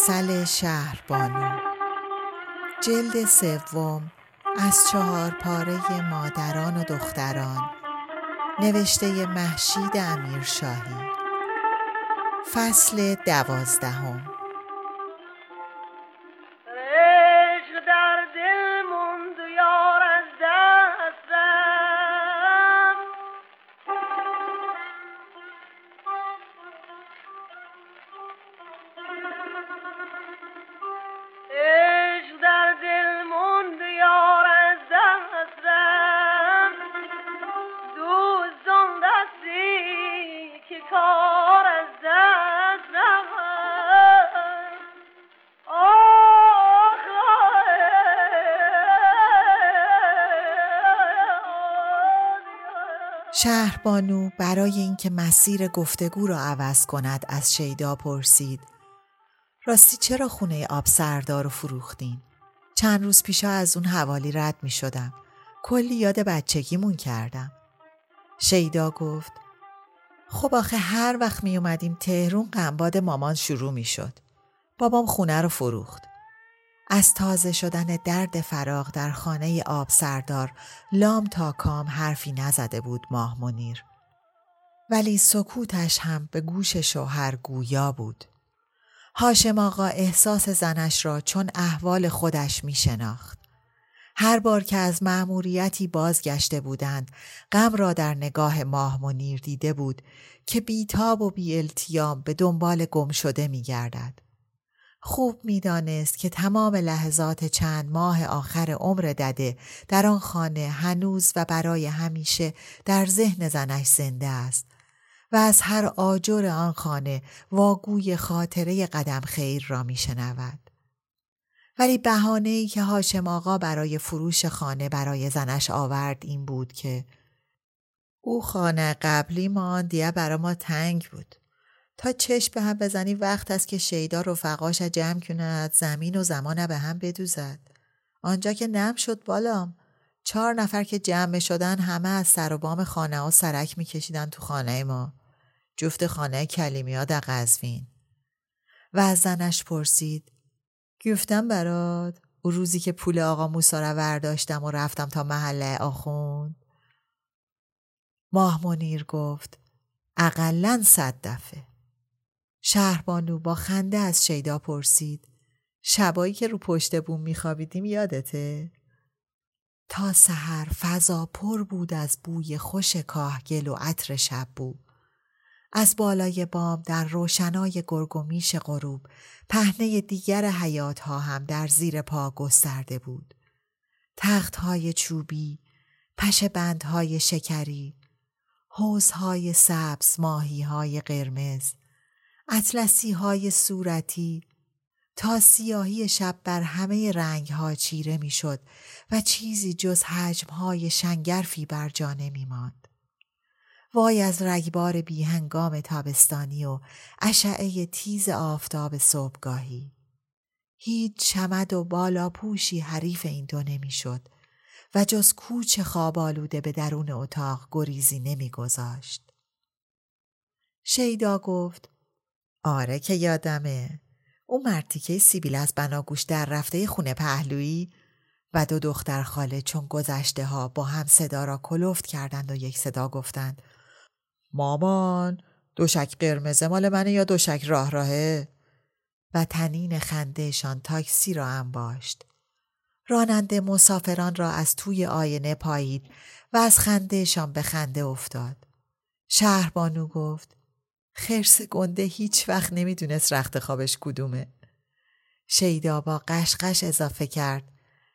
ماه اصل شهر بانو. جلد سوم از چهار پاره مادران و دختران. نوشته محشید امیرشاهی. فصل دوازدهم. شهربانو برای اینکه مسیر گفتگو را عوض کند از شیدا پرسید راستی چرا خونه آب سردار رو فروختین؟ چند روز پیشا از اون حوالی رد می شدم. کلی یاد بچگیمون کردم. شیدا گفت خب آخه هر وقت می اومدیم تهرون قنباد مامان شروع می شد. بابام خونه رو فروخت. از تازه شدن درد فراغ در خانه آب سردار لام تا کام حرفی نزده بود ماه منیر. ولی سکوتش هم به گوش شوهر گویا بود. هاشم آقا احساس زنش را چون احوال خودش می شناخت. هر بار که از مأموریتی بازگشته بودند غم را در نگاه ماه منیر دیده بود که بیتاب و بی التیام به دنبال گم شده می گردد. خوب می‌دانست که تمام لحظات چند ماه آخر عمر دده در آن خانه هنوز و برای همیشه در ذهن زنش زنده است و از هر آجر آن خانه واگوی خاطره قدم خیر را میشنود. ولی بهانه ای که هاشم آقا برای فروش خانه برای زنش آورد این بود که او خانه قبلی ما دیگه برای ما تنگ بود. تا چشم به هم بزنی وقت است که شیدا رفقاش جمع کند زمین و زمان به هم بدوزد. آنجا که نم شد بالام. چهار نفر که جمع شدن همه از سر و بام خانه ها سرک میکشیدن تو خانه ما. جفت خانه کلیمیا در قزوین. و از زنش پرسید گفتم برات او روزی که پول آقا موسا را ورداشتم و رفتم تا محله آخوند؟ ماه منیر گفت اقلا صد دفعه. شهربانو با خنده از شیدا پرسید شبایی که رو پشت بوم میخوابیدیم یادته؟ تا سحر فضا پر بود از بوی خوش کاهگل و عطر شب بود. از بالای بام در روشنای گرگومیش غروب پهنه دیگر حیات ها هم در زیر پا گسترده بود. تخت های چوبی، پش بندهای شکری، حوزهای سبز، ماهی های قرمز، اطلسی های صورتی تا سیاهی شب بر همه رنگ ها چیره می‌شد و چیزی جز حجم های شنگرفی بر جا نمی ماند. وای از رگبار بیهنگام تابستانی و اشعه تیز آفتاب صبحگاهی. هیچ چمد و بالا پوشی حریف این دو نمی‌شد و جز کوچ خواب آلوده به درون اتاق گریزی نمیگذاشت. شیدا گفت آره که یادمه. او مرتیکه سیبیل از بناگوش در رفته خونه پهلویی و دو دختر خاله چون گذشته ها با هم صدا را کلفت کردند و یک صدا گفتند. مامان دوشک قرمز مال منه یا دوشک راه راهه؟ و تنین خندهشان تاکسی را انباشت راننده مسافران را از توی آینه پایید و از خندهشان به خنده افتاد. شهربانو گفت خرس گنده هیچ وقت نمی‌دونست رخت خوابش کدومه شیدا با قشقش اضافه کرد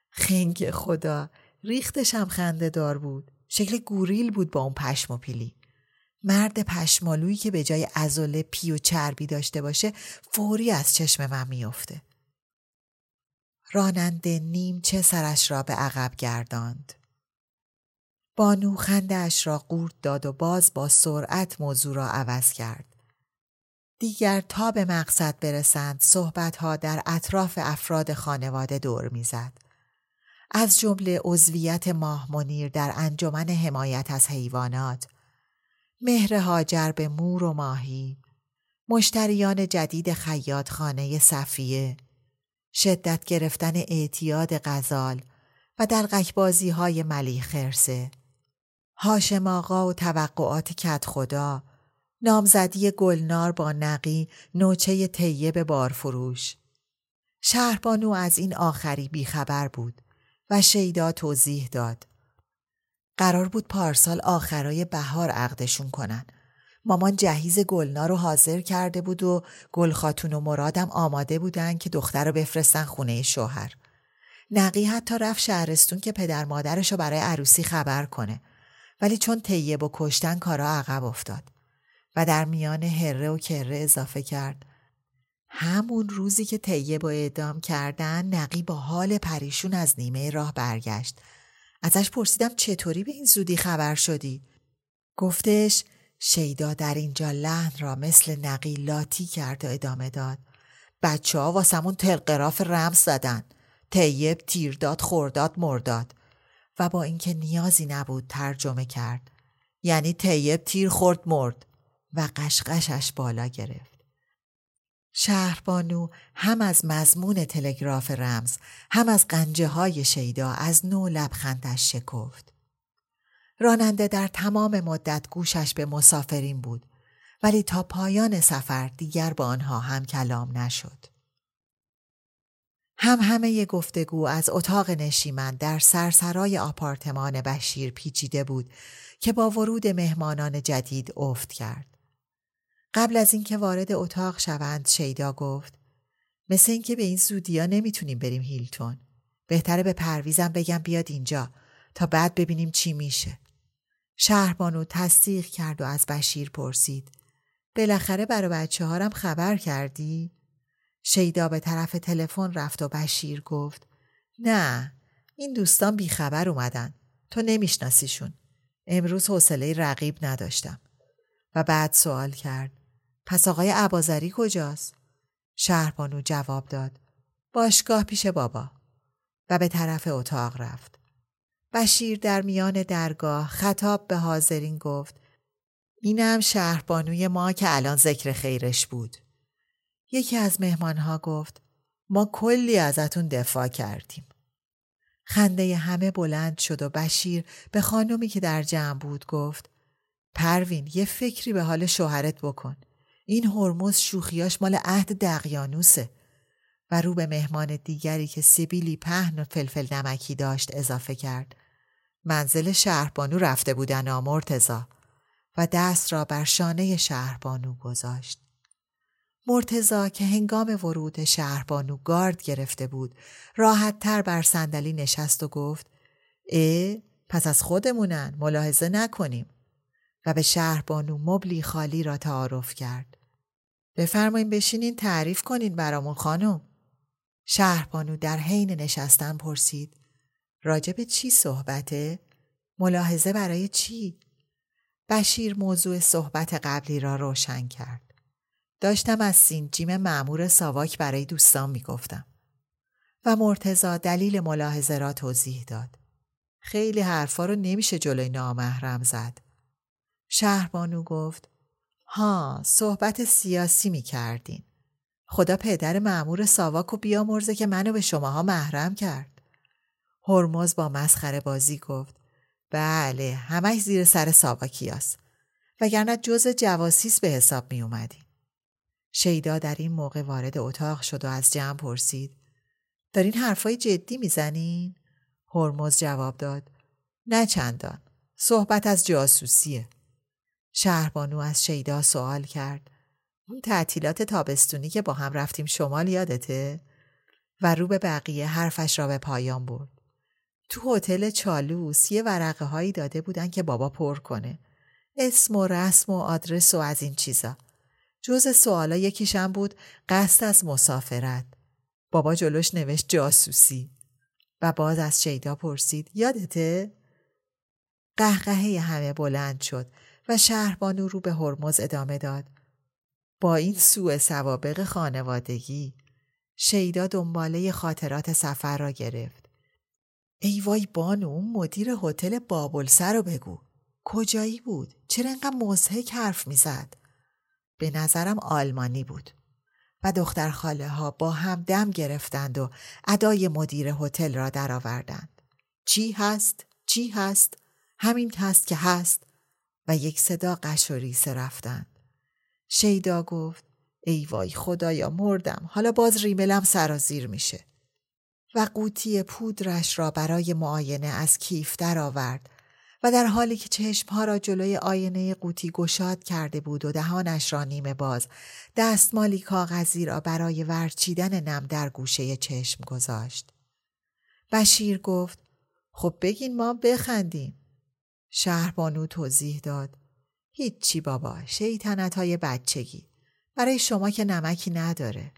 خنگ خدا ریختش هم خنده دار بود شکل گوریل بود با اون پشم و پیلی مرد پشمالویی که به جای ازوله پی و چربی داشته باشه فوری از چشم من میافته. راننده نیم چه سرش را به عقب گرداند. بانو خندهاش را قورت داد و باز با سرعت موضوع را عوض کرد. دیگر تا به مقصد برسند صحبتها در اطراف افراد خانواده دور می‌زد. از جمله عضویت ماه منیر در انجمن حمایت از حیوانات مهر هاجر به مور و ماهی مشتریان جدید خیاط خانه صفیه شدت گرفتن اعتیاد غزال و در قکبازی های ملی خرسه هاشم آقا و توقعات کت خدا نامزدی گلنار با نقی نوچه طیب بارفروش شهربانو از این آخری بیخبر بود و شیدا توضیح داد قرار بود پارسال آخرای بهار عقدشون کنن. مامان جهیز گلنا رو حاضر کرده بود و گل خاتون و مرادم آماده بودن که دختر رو بفرستن خونه شوهر. نقی حتی رفت شهرستون که پدر مادرش رو برای عروسی خبر کنه. ولی چون طیب و کشتن کارا عقب افتاد. و در میان هره و کره اضافه کرد. همون روزی که طیب و اعدام کردن نقی با حال پریشون از نیمه راه برگشت ازش پرسیدم چطوری به این زودی خبر شدی؟ گفتش شیدا در اینجا لحن را مثل نقی لاتی کرد و ادامه داد. بچه ها واسمون تلقراف رمز زدن. طیب تیرداد خورداد مرداد. و با اینکه نیازی نبود ترجمه کرد. یعنی طیب تیر خورد مرد و قشقشش بالا گرفت. شهربانو هم از مضمون تلگراف رمز هم از قنجه های شیدا از نو لبخندش شکفت. راننده در تمام مدت گوشش به مسافرین بود ولی تا پایان سفر دیگر با آنها هم کلام نشد. هم همه گفتگو از اتاق نشیمن در سرسرای آپارتمان بشیر پیچیده بود که با ورود مهمانان جدید افت کرد. قبل از اینکه وارد اتاق شوند شیدا گفت مثل اینکه به این زودیا نمی‌تونیم بریم هیلتون. بهتره به پرویزم بگم بیاد اینجا تا بعد ببینیم چی میشه. شهربانو تصدیق کرد و از بشیر پرسید. بالاخره برای بچه هارم خبر کردی؟ شیدا به طرف تلفن رفت و بشیر گفت نه این دوستان بیخبر اومدن تو نمیشناسیشون امروز حوصله رقیب نداشتم و بعد سوال کرد پس آقای عبازری کجاست؟ شهربانو جواب داد. باشگاه پیش بابا. و به طرف اتاق رفت. بشیر در میان درگاه خطاب به حاضرین گفت اینم شهربانوی ما که الان ذکر خیرش بود. یکی از مهمانها گفت ما کلی ازتون دفاع کردیم. خنده همه بلند شد و بشیر به خانمی که در جمع بود گفت پروین یه فکری به حال شوهرت بکن. این هرمز شوخیاش مال عهد دقیانوسه و رو به مهمان دیگری که سیبیلی پهن و فلفل نمکی داشت اضافه کرد. منزل شهربانو رفته بودن آمرتزا و دست را بر شانه شهربانو گذاشت. مرتزا که هنگام ورود شهربانو گارد گرفته بود راحت تر بر صندلی نشست و گفت اه پس از خودمونن ملاحظه نکنیم و به شهربانو مبلی خالی را تعارف کرد. بفرمایین بشینین تعریف کنین برامون خانم. شهربانو در حین نشستن پرسید. راجب چی صحبته؟ ملاحظه برای چی؟ بشیر موضوع صحبت قبلی را روشن کرد. داشتم از سینجیم معمور ساواک برای دوستان می‌گفتم. و مرتزا دلیل ملاحظه را توضیح داد. خیلی حرفا رو نمیشه جلوی نامحرم زد. شهربانو گفت ها صحبت سیاسی می کردین. خدا پدر معمور ساواک و بیامرزه که منو به شماها محرم کرد. هرمز با مسخره بازی گفت بله همش زیر سر ساواکیاس وگرنه جز جواسیس به حساب می اومدی. شیدا در این موقع وارد اتاق شد و از جمع پرسید دارین حرفای جدی می‌زنین؟ هرمز جواب داد نه چندان صحبت از جاسوسیه شهربانو از شیدا سوال کرد اون تعطیلات تابستونی که با هم رفتیم شمال یادته؟ و رو به بقیه حرفش را به پایان برد. تو هتل چالوس یه ورقه هایی داده بودن که بابا پر کنه. اسم و رسم و آدرس و از این چیزا. جز سوالا یکیشم بود قصد از مسافرت. بابا جلوش نوشت جاسوسی. و باز از شیدا پرسید یادته؟ قهقهه همه بلند شد و شهربانو رو به هرمز ادامه داد. با این سوء سوابق خانوادگی شیدا دنباله خاطرات سفر را گرفت. ای وای بانو اون مدیر هتل بابلسه رو بگو. کجایی بود؟ چرا انقدر مزهک حرف می‌زد؟ به نظرم آلمانی بود. و دختر خاله ها با هم دم گرفتند و ادای مدیر هتل را درآوردند. چی هست؟ چی هست؟ همین هست که هست و یک صدا قشوریسه رفتند. شیدا گفت ای وای خدایا مردم حالا باز ریملم سرازیر میشه و قوطی پودرش را برای معاینه از کیف درآورد و در حالی که چشمها را جلوی آینه قوطی گشاد کرده بود و دهانش را نیمه باز دستمالی کاغذی را برای ورچیدن نم در گوشه چشم گذاشت. بشیر گفت خب بگین ما بخندیم. شهربانو توضیح داد. هیچی بابا شیطنت های بچگی. برای شما که نمکی نداره.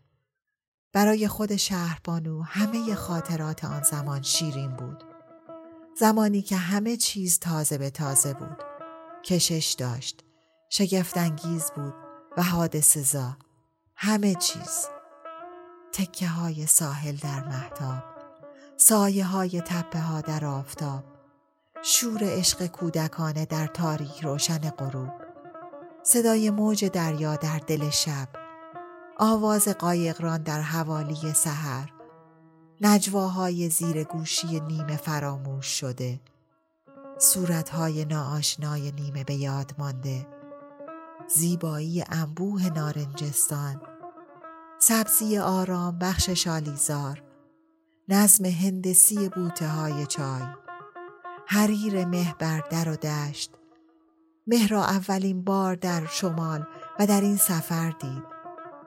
برای خود شهربانو همه خاطرات آن زمان شیرین بود. زمانی که همه چیز تازه به تازه بود. کشش داشت. شگفتانگیز بود و حادث زا. همه چیز. تکه های ساحل در محتاب. سایه های تپه ها در آفتاب. شور عشق کودکانه در تاریک روشن غروب. صدای موج دریا در دل شب آواز قایقران در حوالی سحر نجواهای زیر گوشی نیمه فراموش شده. صورتهای ناآشنای نیمه به یاد مانده. زیبایی انبوه نارنجستان. سبزی آرام بخش شالیزار. نظم هندسی بوته های چای. حریر مه بر در و دشت. مه را اولین بار در شمال و در این سفر دید.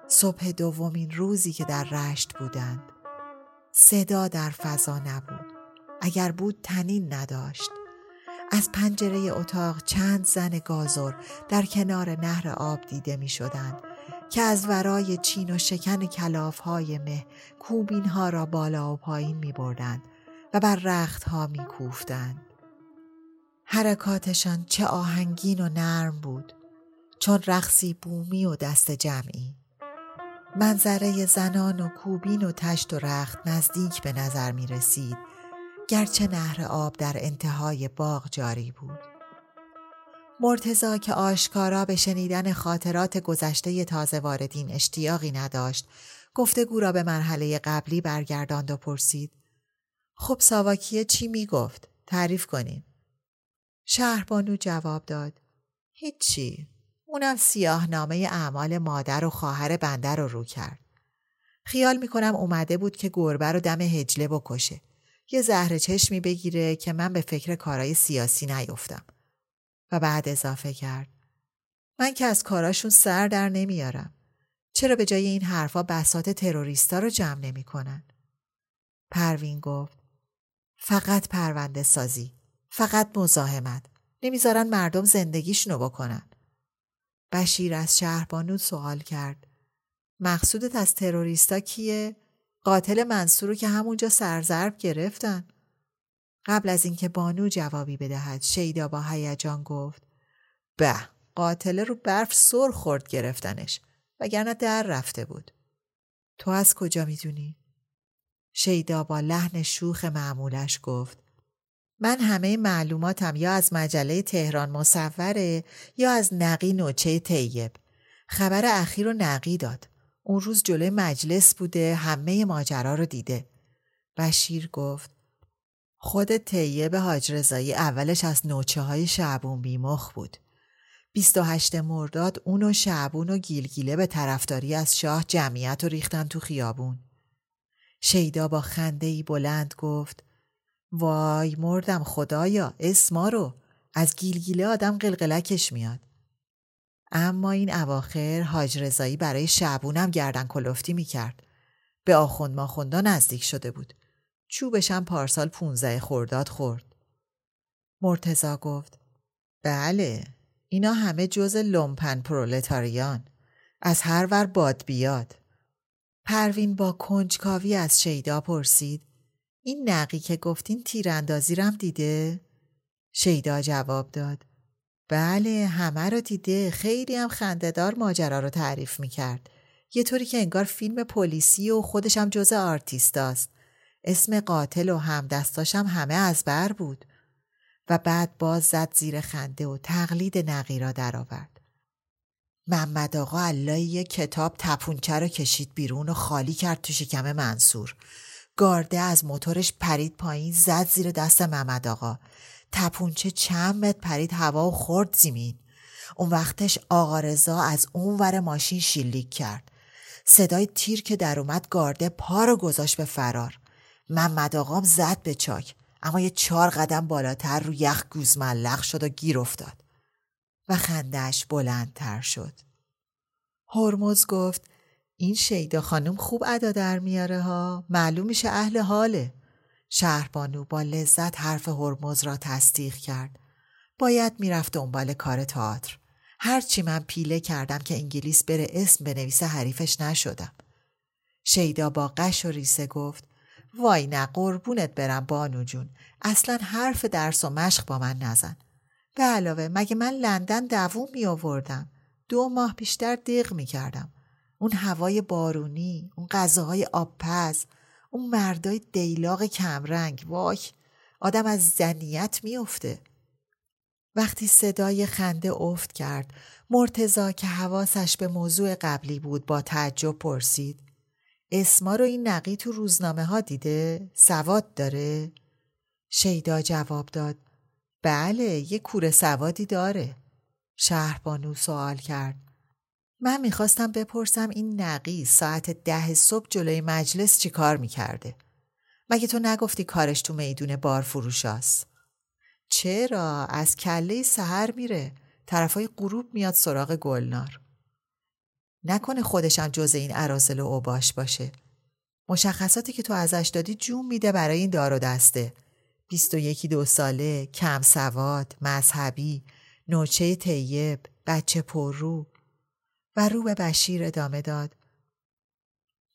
صبح دومین روزی که در رشت بودند. صدا در فضا نبود. اگر بود تنین نداشت. از پنجره اتاق چند زن گازر در کنار نهر آب دیده می شدند که از ورای چین و شکن کلاف های مه کوبین ها را بالا و پایین می بردند و بر رخت ها می کوفتند. حرکاتشان چه آهنگین و نرم بود چون رقصی بومی و دست جمعی منظره زنان و کوبین و تشت و رخت نزدیک به نظر می رسید گرچه نهر آب در انتهای باغ جاری بود مرتزا که آشکارا به شنیدن خاطرات گذشته تازه واردین اشتیاقی نداشت گفتگو را به مرحله قبلی برگرداند و پرسید خب ساواکیه چی می گفت؟ تعریف کنین. شهربانو جواب داد هیچی اونم سیاه نامه اعمال مادر و خواهر بنده رو رو کرد. خیال می‌کنم اومده بود که گربه رو دم هجله بکشه. یه زهر چشمی بگیره که من به فکر کارای سیاسی نیفتم. و بعد اضافه کرد. من که از کاراشون سر در نمیارم. چرا به جای این حرفا بسات تروریستا رو جمع نمی‌کنن؟ پروین گفت. فقط پرونده سازی. فقط مزاحمت. نمی‌ذارن مردم زندگیشونو بکنن. بشیر از شهربانو سوال کرد. مقصودت از تروریستا کیه؟ قاتل منصور که همونجا سرزرب گرفتن. قبل از اینکه بانو جوابی بدهد شیدا با هیجان گفت به قاتل رو برف سر خورد گرفتنش وگرنه در رفته بود. تو از کجا می‌دونی؟ شیدا با لحن شوخ معمولش گفت من همه معلوماتم یا از مجله تهران مصوره یا از نقی نوچه طیب. خبر اخیر رو نقی داد. اون روز جلوی مجلس بوده همه ماجرا رو دیده. بشیر گفت خود طیب حاج رضایی اولش از نوچه های شعبون بیمخ بود. 28 مرداد اون و شعبون و گیلگیله به طرفداری از شاه جمعیت و ریختن تو خیابون. شیدا با خنده ای بلند گفت وای مردم خدایا اسما رو از گیلگیله آدم قلقلکش میاد. اما این اواخر حاج رضایی برای شعبونم گردن کلفتی می‌کرد. به آخوند ماخوندا نزدیک شده بود. چوبشم پارسال پونزه خورداد خورد. مرتضی گفت بله اینا همه جز لومپن پرولتاریان از هر ور باد بیاد. پروین با کنجکاوی از شیدا پرسید این نقی که گفتین تیراندازی رم دیده؟ شیدا جواب داد بله همه رو دیده خیلی هم خنده‌دار ماجرا رو تعریف می‌کرد یه طوری که انگار فیلم پلیسی و خودشم جز آرتیستاست اسم قاتل و همدستاشم همه از بر بود و بعد باز زد زیر خنده و تقلید نقی را درآورد. محمد آقا علای یه کتاب تپونچه رو کشید بیرون و خالی کرد تو شکم منصور. گارده از موتورش پرید پایین زد زیر دست محمد آقا. تپونچه چند متر پرید هوا و خورد زمین. اون وقتش آقا رضا از اون ور ماشین شلیک کرد. صدای تیر که در اومد گارده پا رو گذاشت به فرار. محمد آقام زد به چاک اما یه چهار قدم بالاتر رو یخ گوزملق شد و گیر افتاد و خندش بلندتر شد. هرمز گفت این شیدا خانم خوب ادا در میاره ها معلوم میشه اهل حاله. شهربانو با لذت حرف هرمز را تصدیق کرد. باید می‌رفت دنبال کار تئاتر. هرچی من پیله کردم که انگلیس بره اسم بنویسه حریفش نشدم. شیدا با قش و ریسه گفت وای نه قربونت برم بانو جون اصلا حرف درس و مشق با من نزن به علاوه مگه من لندن دووم می آوردم دو ماه بیشتر دیغ می کردم اون هوای بارونی اون غذاهای آبپز اون مردای دیلاق کمرنگ وای آدم از زنیت میافته وقتی صدای خنده افت کرد مرتزا که حواسش به موضوع قبلی بود با تعجب پرسید اسما رو این نقی تو روزنامه ها دیده؟ سواد داره؟ شیدا جواب داد بله یه کوره سوادی داره شهربانو سوال کرد من می‌خواستم بپرسم این نقی ساعت ده صبح جلوی مجلس چی کار می‌کرده؟ مگه تو نگفتی کارش تو میدون بار فروشاست؟ چرا؟ از کله سهر میره طرفای غروب میاد سراغ گلنار نکنه خودشم جز این عرازل و اوباش باشه مشخصاتی که تو ازش دادی جون میده برای این دار و دسته بیست و یکی دو ساله کم سواد مذهبی نوچه طیب بچه پررو رو به بشیر ادامه داد.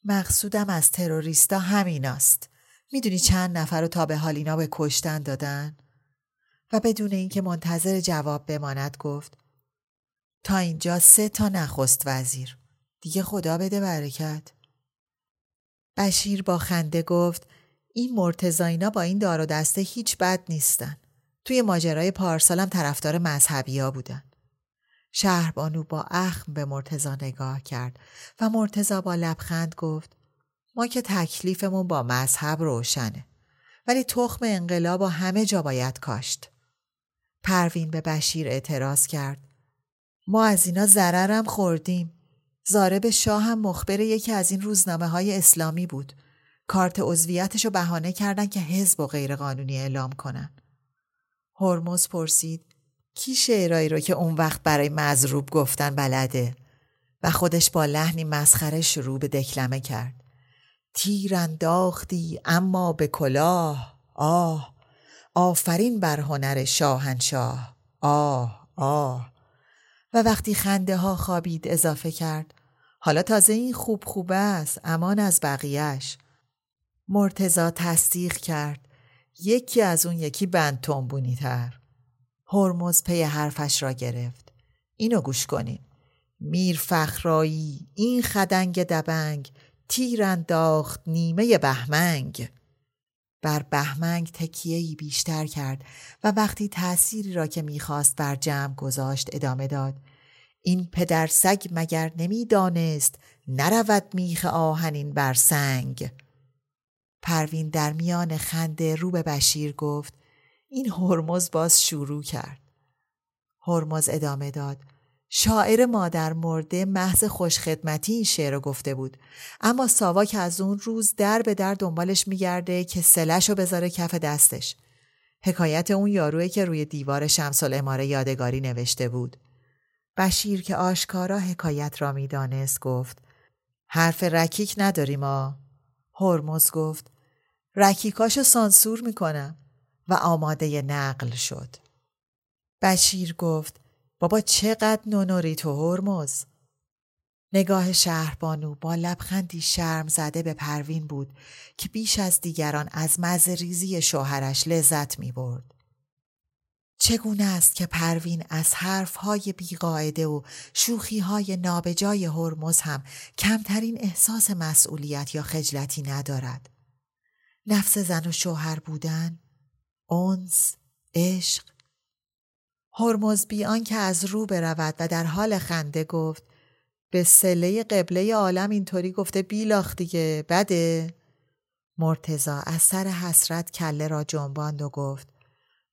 مقصودم از تروریستا همیناست. می‌دونی چند نفر رو تا به حال اینا به کشتن دادن؟ و بدون اینکه منتظر جواب بماند گفت تا اینجا سه تا نخست وزیر. دیگه خدا بده برکت. بشیر با خنده گفت این مرتزاینا با این دار و دسته هیچ بد نیستن. توی ماجرای پارسالم طرفدار مذهبی ها بودن. شهربانو با اخم به مرتزا نگاه کرد و مرتزا با لبخند گفت ما که تکلیفمون با مذهب روشنه ولی تخم انقلاب و همه جا باید کاشت پروین به بشیر اعتراض کرد ما از اینا ضررم خوردیم. زارب شاه هم مخبر یکی از این روزنامه های اسلامی بود. کارت عضویتش رو بهانه کردن که حزب و غیرقانونی اعلام کنن. هرمز پرسید کی شعرایی رو که اون وقت برای مزروب گفتن بلده؟ و خودش با لحنی مسخره شروع به دکلمه کرد. تیر انداختی اما به کلاه آه آفرین بر هنر شاهنشاه آه آه. و وقتی خنده ها خوابید اضافه کرد حالا تازه این خوب خوبه است امان از بقیهش مرتزا تصدیق کرد یکی از اون یکی بند تنبونی تر. هرمز پی حرفش را گرفت. اینو گوش کنین. میر فخرایی این خدنگ دبنگ تیر انداخت نیمه بهمنگ. بر بهمنگ تکیهی بیشتر کرد و وقتی تأثیری را که می‌خواست بر جمع گذاشت ادامه داد. این پدر سگ مگر نمی‌دانست نرود میخ آهنین بر سنگ. پروین در میان خنده رو به بشیر گفت این هرمز باز شروع کرد. هرمز ادامه داد. شاعر مادر مرده محض خوشخدمتی این شعر رو گفته بود. اما ساواک از اون روز در به در دنبالش میگرده که سلش رو بذاره کف دستش. حکایت اون یاروی که روی دیوار شمس الاماره یادگاری نوشته بود. بشیر که آشکارا حکایت را می‌دانست گفت حرف رکیک نداریم ما هرمز گفت رکیکاشو سانسور می‌کنم. و آماده نقل شد بشیر گفت بابا چقدر نونوری تو هرمز نگاه شهربانو با لبخندی شرم زده به پروین بود که بیش از دیگران از ریزی شوهرش لذت می برد. چگونه است که پروین از حرفهای بیقاعده و شوخیهای نابجای هرمز هم کمترین احساس مسئولیت یا خجلتی ندارد. نفس زن و شوهر بودن، اونس، عشق. هرمز بیان که از رو برود و در حال خنده گفت به سله قبله عالم اینطوری گفته بیلاخ دیگه بده. مرتزا از سر حسرت کله را جنباند و گفت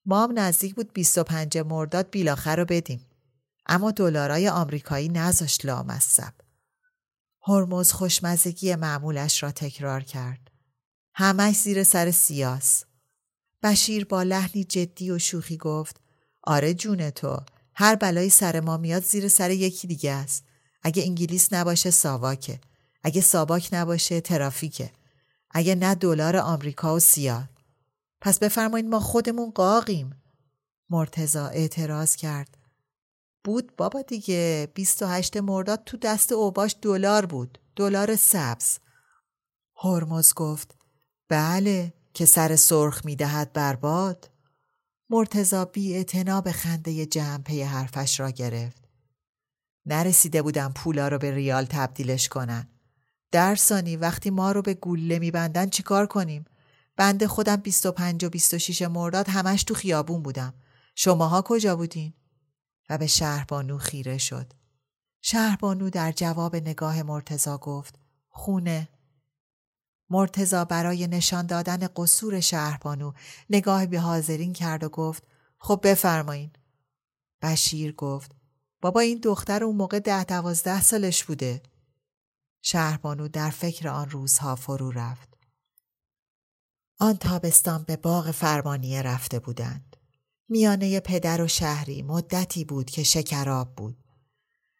مام نزدیک بود 25 مرداد بیلاخر رو بدیم. اما دلارای آمریکایی نذاشت لامصب. هرمز خوشمزگی معمولش را تکرار کرد. همش زیر سر سیاس. بشیر با لحنی جدی و شوخی گفت آره جون تو هر بلایی سر ما میاد زیر سر یکی دیگه است. اگه انگلیس نباشه ساواکه. اگه ساواک نباشه ترافیکه. اگه نه دلار آمریکا و سیاه. پس بفرمایید ما خودمون قاقیم. مرتزا اعتراض کرد. بود بابا دیگه 28 مرداد تو دست اوباش دلار بود. دلار سبز. هرمز گفت بله. که سر سرخ می‌دهد برباد مرتزا بی به خنده جمع پی حرفش را گرفت. نرسیده بودم پولا رو به ریال تبدیلش کنن. در ثانی وقتی ما رو به گوله میبندن چیکار کنیم؟ بنده خودم 25 و 26 مرداد همش تو خیابون بودم. شماها کجا بودین؟ و به شهربانو خیره شد. شهربانو در جواب نگاه مرتزا گفت خونه. مرتزا برای نشان دادن قصور شهربانو نگاه به حاضرین کرد و گفت خب بفرمایین بشیر گفت بابا این دختر اون موقع ده دوازده سالش بوده. شهربانو در فکر آن روزها فرو رفت. آن تابستان به باغ فرمانیه رفته بودند. میانه پدر و شهری مدتی بود که شکراب بود.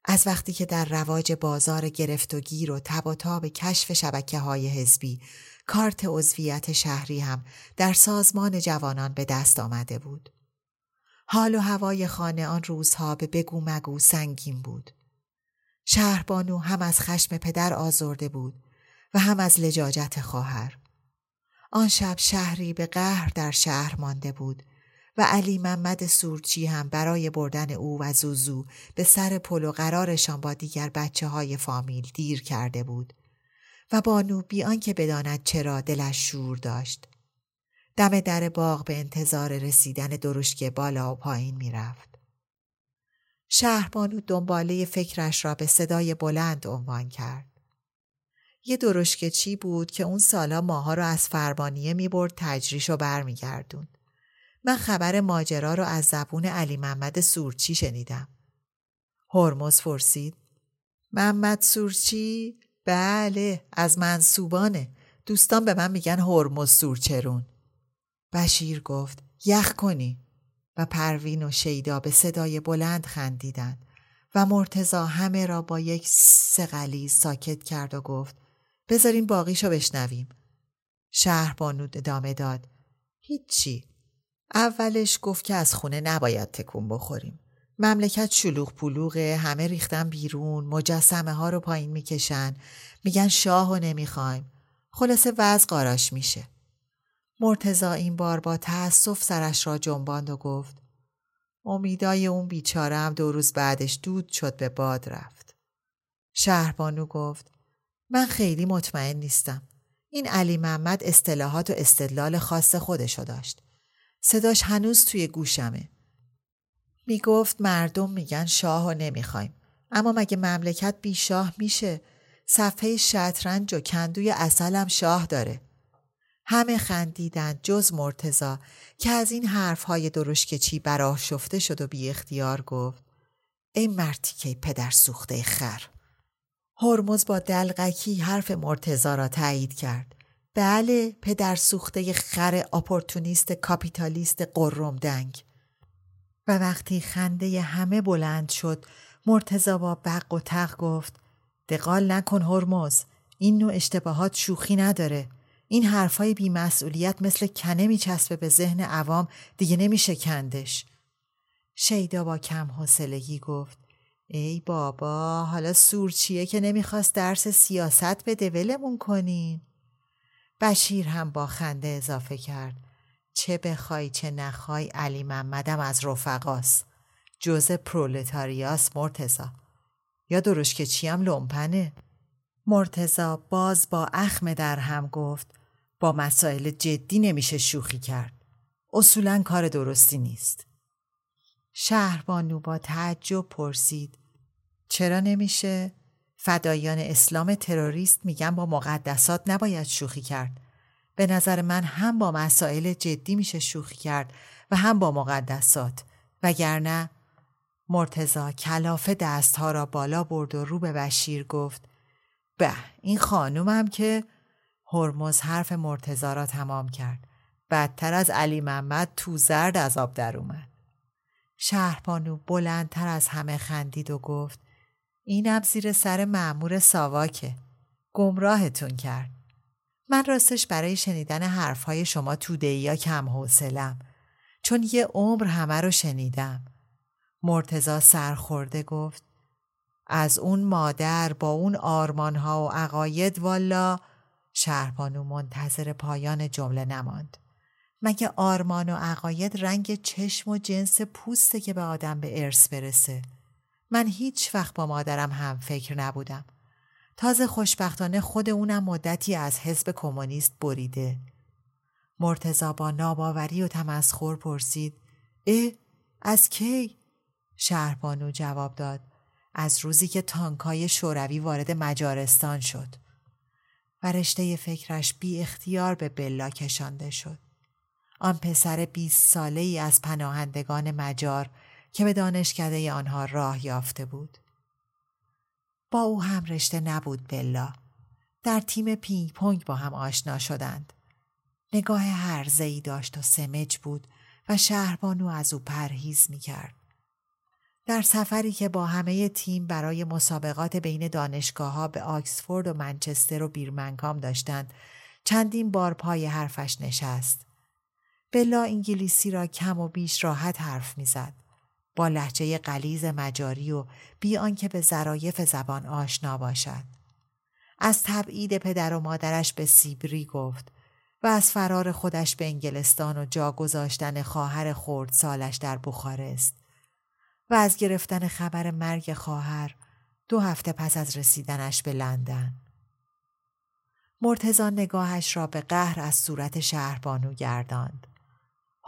از وقتی که در رواج بازار گرفت و گیر و تب و تاب کشف شبکه های حزبی کارت عضویت شهری هم در سازمان جوانان به دست آمده بود. حال و هوای خانه آن روزها به بگو مگو سنگین بود. شهربانو هم از خشم پدر آزرده بود و هم از لجاجت خواهر. آن شب شهری به قهر در شهر مانده بود و علی محمد سورچی هم برای بردن او و زوزو به سر پل و قرارشان با دیگر بچه های فامیل دیر کرده بود و بانو بیان که بداند چرا دلش شور داشت. دم در باغ به انتظار رسیدن درشک بالا و پایین می‌رفت. شهربانو دنباله فکرش را به صدای بلند عنوان کرد. یه درشک چی بود که اون سالا ماها رو از فرمانیه می برد تجریش و برمیگردون. من خبر ماجرا رو از زبون علی محمد سورچی شنیدم. هرمز فرسید. محمد سورچی؟ بله از منصوبانه. دوستان به من میگن هرمز سورچرون. بشیر گفت یخ کنی و پروین و شیدا به صدای بلند خندیدند و مرتزا همه را با یک سقلی ساکت کرد و گفت بذارین باقیشو بشنویم. شهر بانود ادامه داد. هیچی. اولش گفت که از خونه نباید تکون بخوریم. مملکت شلوغ پلوغه همه ریختن بیرون مجسمه ها رو پایین می‌کشن میگن شاه و نمی‌خوایم خلاصه وضع قاراش میشه مرتزا این بار با تأسف سرش را جنباند و گفت امیدای اون بیچاره هم دو روز بعدش دود شد به باد رفت. شهربانو گفت من خیلی مطمئن نیستم. این علی محمد اصطلاحات و استدلال خاص خودشو داشت. صداش هنوز توی گوشمه. می گفت مردم میگن شاه و نمی‌خوایم. اما مگه مملکت بی شاه میشه؟ صفحه شطرنج و کندوی اصلم شاه داره. همه خندیدند جز مرتزا که از این حرفهای درشکچی براه شفته شد و بی اختیار گفت ای مرتی که پدر سوخته خر هرمز با دلغکی حرف مرتزا را تایید کرد بله پدر سوخته خر اپورتونیست کاپیتالیست قرم دنگ و وقتی خنده همه بلند شد مرتزا با بق و تق گفت دقال نکن هرمز این نوع اشتباهات شوخی نداره. این حرفای بیمسئولیت مثل کنه میچسبه به ذهن عوام دیگه نمیشه کندش. شیدا با کم حوصلگی گفت ای بابا حالا سورچیه که نمی‌خواست درس سیاست به ولمون کنین. بشیر هم با خنده اضافه کرد. چه بخوای چه نخوای علی محمدم از رفقاست. جز پرولتاریاس مرتزا یا درش که چیم لومپنه؟ مرتزا باز با اخم در هم گفت با مسائل جدی نمیشه شوخی کرد. اصولا کار درستی نیست. شهربانو با تعجب پرسید چرا نمیشه؟ فدایان اسلام تروریست میگن با مقدسات نباید شوخی کرد. به نظر من هم با مسائل جدی میشه شوخی کرد و هم با مقدسات. وگرنه مرتزا کلافه دستها را بالا برد و رو به بشیر گفت به این خانومم که هرمز حرف مرتزا را تمام کرد. بدتر از علی محمد تو زرد از آب در اومد. شهربانو بلندتر از همه خندید و گفت اینم زیر سر معمور ساواکه. گمراهتون کرد. من راستش برای شنیدن حرفهای شما توده یا کم حوصلم. چون یه عمر همه رو شنیدم. مرتزا سرخورده گفت از اون مادر با اون آرمانها و عقاید والا شهربانو منتظر پایان جمله نماند. مگه آرمان و عقاید رنگ چشم و جنس پوسته که به آدم به ارث برسه. من هیچ وقت با مادرم هم فکر نبودم. تازه خوشبختانه خود اونم مدتی از حزب کمونیست بریده. مرتزا با ناباوری و تمسخر پرسید اه از کی؟ شهربانو جواب داد از روزی که تانکای شوروی وارد مجارستان شد. و فکرش بی اختیار به بلا کشانده شد. آن پسر بیست ساله ای از پناهندگان مجار که به دانشکده آنها راه یافته بود. با او هم رشته نبود بلا. در تیم پینگ پونگ با هم آشنا شدند. نگاه هر ای داشت و سمج بود و شهربانو از او پرهیز می کرد. در سفری که با همه تیم برای مسابقات بین دانشگاه ها به آکسفورد و منچستر و بیرمنگام داشتند چندین بار پای حرفش نشست. بلا انگلیسی را کم و بیش راحت حرف می‌زد. با لحجه قلیز مجاری و بی آنکه به ظرایف زبان آشنا باشد. از تبعید پدر و مادرش به سیبری گفت و از فرار خودش به انگلستان و جا گذاشتن خواهر خورد سالش در بخارست و از گرفتن خبر مرگ خواهر دو هفته پس از رسیدنش به لندن. مرتزان نگاهش را به قهر از صورت شهربانو گرداند.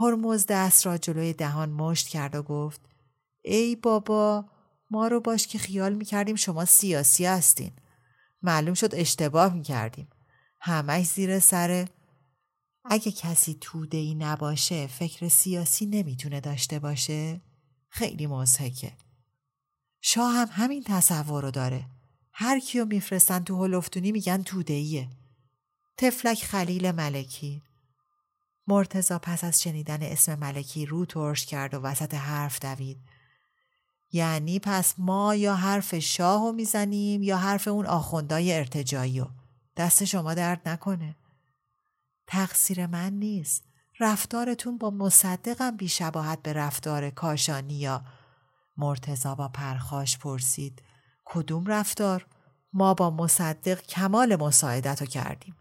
هرمز دست را جلوی دهان مشت کرد و گفت ای بابا ما رو باش که خیال می‌کردیم شما سیاسی هستین. معلوم شد اشتباه می‌کردیم. همش زیر سر اگه کسی توده ای نباشه فکر سیاسی نمی‌تونه داشته باشه خیلی مزهکه. شاه هم همین تصور رو داره. هر کیو میفرستن تو هلفتونی میگن توده ایه. تفلک خلیل ملکی مرتزا پس از شنیدن اسم ملکی رو ترش کرد و وسط حرف دوید یعنی پس ما یا حرف شاه رو می‌زنیم یا حرف اون آخوندای ارتجایی رو. دست شما درد نکنه. تقصیر من نیست. رفتارتون با مصدقم بیشباهت به رفتار کاشانی یا مرتزا با پرخاش پرسید کدوم رفتار؟ ما با مصدق کمال مساعدت رو کردیم.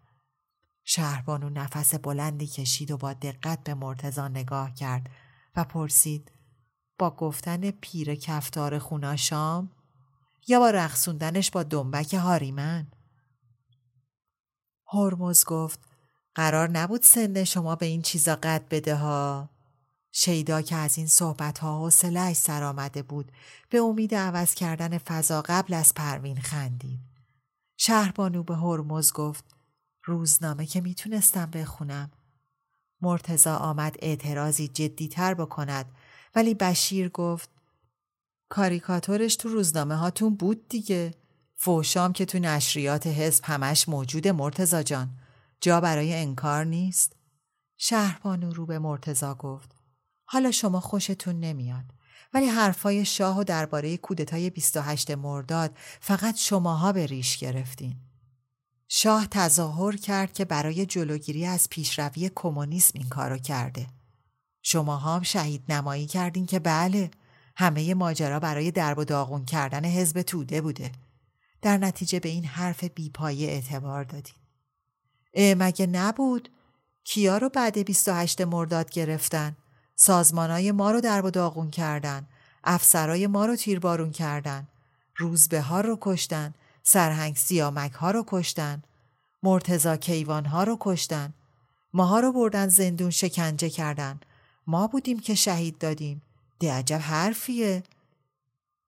شهربانو نفس بلندی کشید و با دقت به مرتزا نگاه کرد و پرسید با گفتن پیر کفتار خوناشام یا با رقصوندنش با دنبک هاریمن؟ هرمز گفت قرار نبود سن شما به این چیزا قد بده ها. شیدا که از این صحبت ها حوصلهاش سر آمده بود به امید عوض کردن فضا قبل از پروین خندید. شهربانو به هرمز گفت روزنامه که می‌تونستم بخونم. مرتزا آمد اعتراضی جدیتر بکند ولی بشیر گفت کاریکاتورش تو روزنامه هاتون بود دیگه. فوشام که تو نشریات حزب همش موجود مرتزا جان. جا برای انکار نیست؟ شهربانو رو به مرتزا گفت. حالا شما خوشتون نمیاد. ولی حرفای شاه و درباره کودتای 28 مرداد فقط شماها به ریش گرفتین. شاه تظاهر کرد که برای جلوگیری از پیشروی کمونیسم این کارو کرده. شما هم شهید نمایی کردین که بله همه ماجرا برای درب و داغون کردن حزب توده بوده. در نتیجه به این حرف بیپایه اعتبار دادین. مگه نبود؟ کیا رو بعد 28 مرداد گرفتن؟ سازمانای ما رو درب و داغون کردن. افسرای ما رو تیربارون کردن. روزبه رو کشتن. سرهنگ سیامک ها رو کشتن. مرتزا کیوان ها رو کشتن. ماها رو بردن زندون شکنجه کردن. ما بودیم که شهید دادیم. ده عجب حرفیه.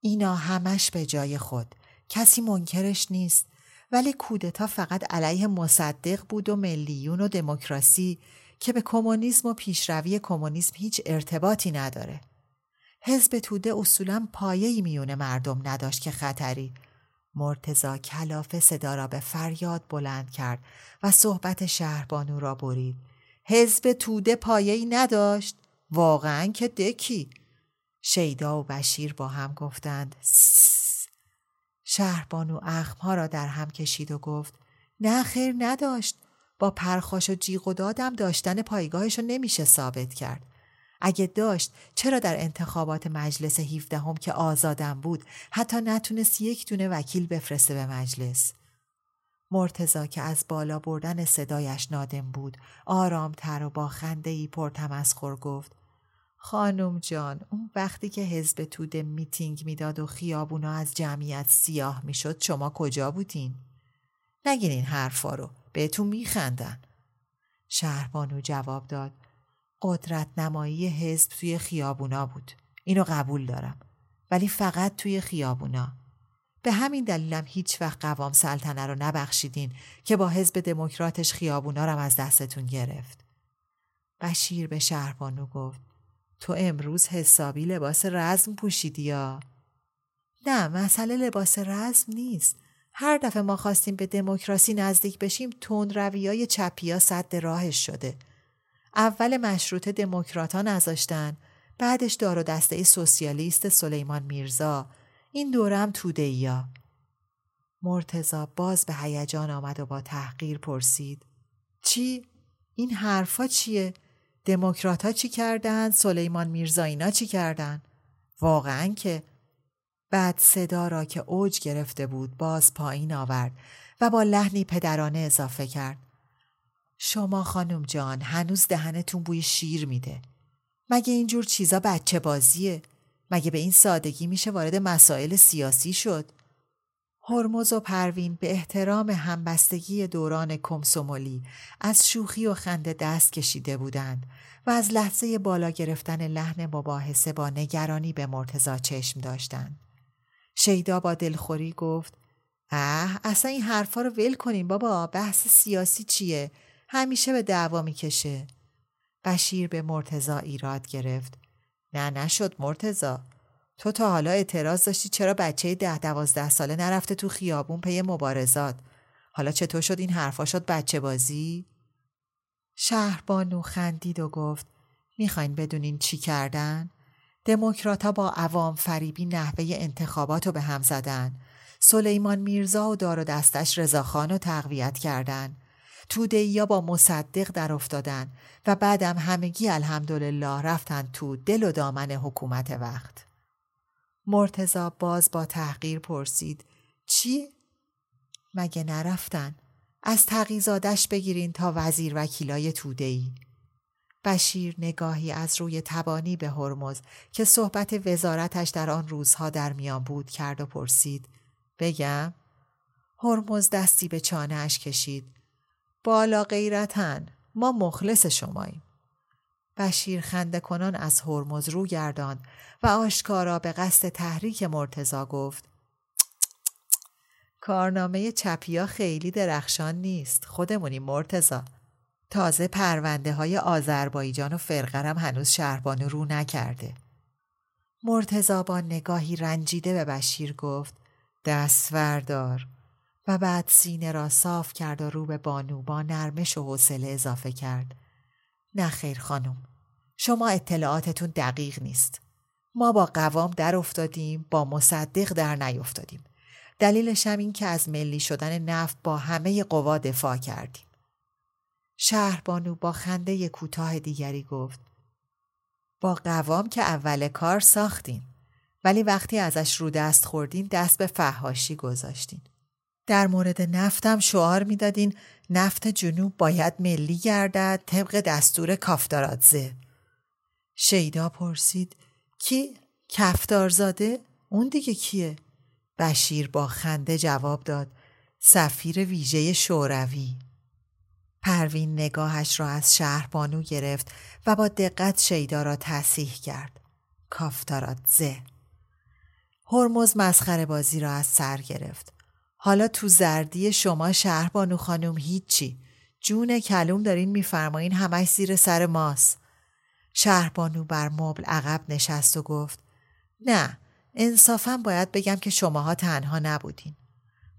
اینا همش به جای خود. کسی منکرش نیست. ولی کودتا فقط علیه مصدق بود و ملیون و دموکراسی که به کمونیسم و پیشروی کمونیسم هیچ ارتباطی نداره. حزب توده اصولا پایه‌ای میون مردم نداشت که خطری مرتزا کلاف صدا را به فریاد بلند کرد و صحبت شهربانو را برید. حزب توده پایه‌ای نداشت؟ واقعا که دکی. شیدا و بشیر با هم گفتند. شهربانو اخمها را در هم کشید و گفت نه خیر نداشت. با پرخاش و جیغ و دادم داشتن پایگاهش رو نمیشه ثابت کرد. اگه داشت چرا در انتخابات مجلس 17 هم که آزادم بود حتی نتونست یک دونه وکیل بفرسته به مجلس مرتزا که از بالا بردن صدایش نادم بود آرامتر و با خنده ای پرتمسخر گفت خانم جان اون وقتی که حزب توده میتینگ می‌داد و خیابونا از جمعیت سیاه می‌شد شما کجا بودین؟ نگین این حرفا رو بهتون میخندن شهربانو جواب داد قدرت نمایی حزب توی خیابونا بود. اینو قبول دارم. ولی فقط توی خیابونا. به همین دلیلم هیچ وقت قوام سلطنه رو نبخشیدین که با حزب دموکراتش خیابونا رو از دستتون گرفت. بشیر به شهربانو گفت تو امروز حسابی لباس رزم پوشیدی یا؟ نه مسئله لباس رزم نیست. هر دفعه ما خواستیم به دموکراسی نزدیک بشیم تند رویای چپیا صد راهش شده. اول مشروط دموکراتان نذاشتن بعدش دار و دسته سوسیالیست سلیمان میرزا این دوره هم توده یا. مرتزا باز به هیجان آمد و با تحقیر پرسید چی؟ این حرفا چیه؟ دموکرات ها چی کردن؟ سلیمان میرزا اینا چی کردن؟ واقعا که بعد صدا را که اوج گرفته بود باز پایین آورد و با لحنی پدرانه اضافه کرد. شما خانم جان هنوز دهنتون بوی شیر میده. مگه اینجور چیزا بچه بازیه؟ مگه به این سادگی میشه وارد مسائل سیاسی شد؟ هرمز و پروین به احترام همبستگی دوران کمسومولی از شوخی و خنده دست کشیده بودند و از لحظه بالا گرفتن لحن مباحثه با نگرانی به مرتزا چشم داشتند. شیدا با دلخوری گفت اه اصلا این حرفا رو ول کنیم بابا بحث سیاسی چیه؟ همیشه به دعوا می‌کشه. بشیر به مرتزا ایراد گرفت. نه نشد مرتزا. تو تا حالا اعتراض داشتی چرا بچه ده دوازده ساله نرفته تو خیابون پی مبارزات. حالا چطور شد این حرفا شد بچه بازی؟ شهربانو خندید و گفت می‌خواین بدونین چی کردن؟ دموکراتا با عوام فریبی نحوه انتخابات رو به هم زدن. سلیمان میرزا و دار و دستش رضاخان رو تقویت کردن. توده یا با مصدق در افتادن و بعدم همگی الحمدلله رفتن تو دل و دامن حکومت وقت. مرتزا باز با تحقیر پرسید چی؟ مگه نرفتن؟ از تقیزادش بگیرین تا وزیر وکیلای توده ای. بشیر نگاهی از روی تبانی به هرمز که صحبت وزارتش در آن روزها در میان بود کرد و پرسید بگم؟ هرمز دستی به چانهش کشید بالا غیرتن ما مخلص شماییم. بشیر خنده کنان از هرمز رو گرداند و آشکارا به قصد تحریک مرتزا گفت کارنامه چپیا خیلی درخشان نیست خودمونی مرتزا تازه پرونده های آذربایجان و فرقرم هنوز شهربانو رو نکرده. مرتزا با نگاهی رنجیده به بشیر گفت دست وردار و بعد سینه را صاف کرد و رو به بانو با نرمش و حوصله اضافه کرد. نه خیر خانم. شما اطلاعاتتون دقیق نیست. ما با قوام در افتادیم با مصدق در نیفتادیم. دلیلش هم این که از ملی شدن نفت با همه قوا دفاع کردیم. شهربانو با خنده کوتاه دیگری گفت با قوام که اول کار ساختین ولی وقتی ازش رو دست خوردین دست به فهاشی گذاشتین. در مورد نفتم شعار می‌دادین نفت جنوب باید ملی گردد طبق دستور کافتارادزه شیدا پرسید کی؟ کفتارزاده؟ اون دیگه کیه؟ بشیر با خنده جواب داد سفیر ویژه شوروی پروین نگاهش را از شهربانو گرفت و با دقت شیدا را تصیح کرد کافتارادزه هرمز مسخره بازی را از سر گرفت حالا تو زردی شما شهربانو خانم هیچی. جون کلوم دارین میفرمایین همش زیر سر ماست. شهربانو بر مبل عقب نشست و گفت نه انصافا باید بگم که شماها تنها نبودین.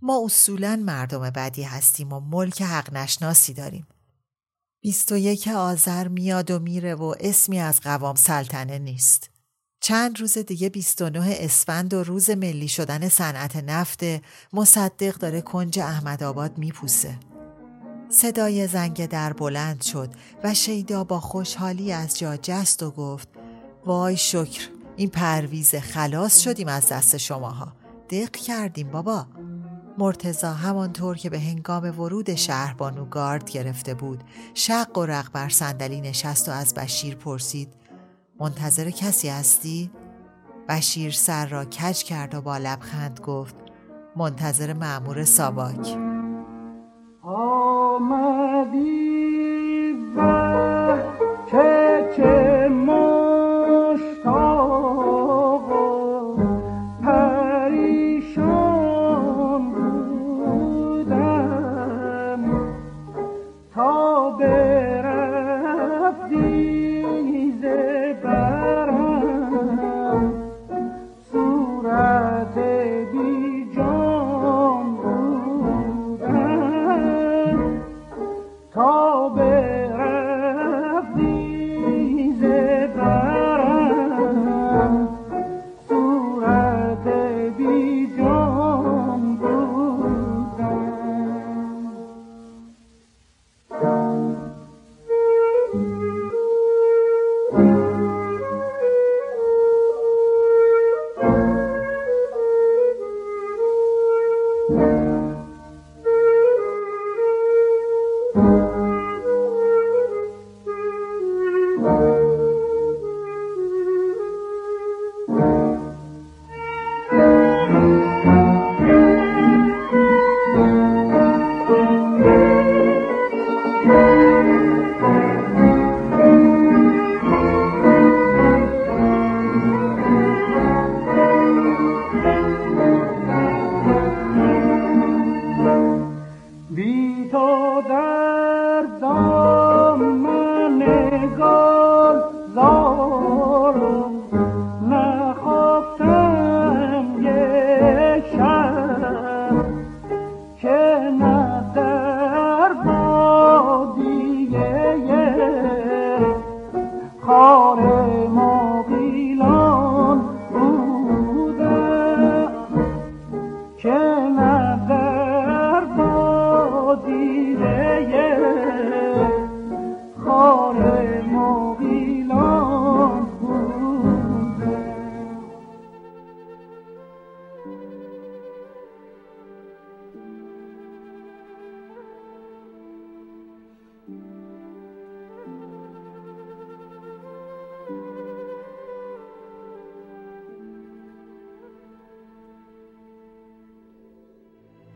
ما اصولا مردم بدی هستیم و ملک حق نشناسی داریم. بیست و یک آذر میاد و میره و اسمی از قوام سلطنه نیست. چند روز دیگه 29 اسفند و روز ملی شدن صنعت نفت مصدق داره کنج احمدآباد میپوسه. صدای زنگ در بلند شد و شیدا با خوشحالی از جا جست و گفت وای شکر این پرویز خلاص شدیم از دست شماها دق کردیم بابا مرتزا همانطور که به هنگام ورود شهر بانو گارد گرفته بود شق و رق بر صندلی نشست و از بشیر پرسید منتظر کسی هستی؟ بشیر سر را کج کرد و با لبخند گفت منتظر معمور ساواک آمدی که چه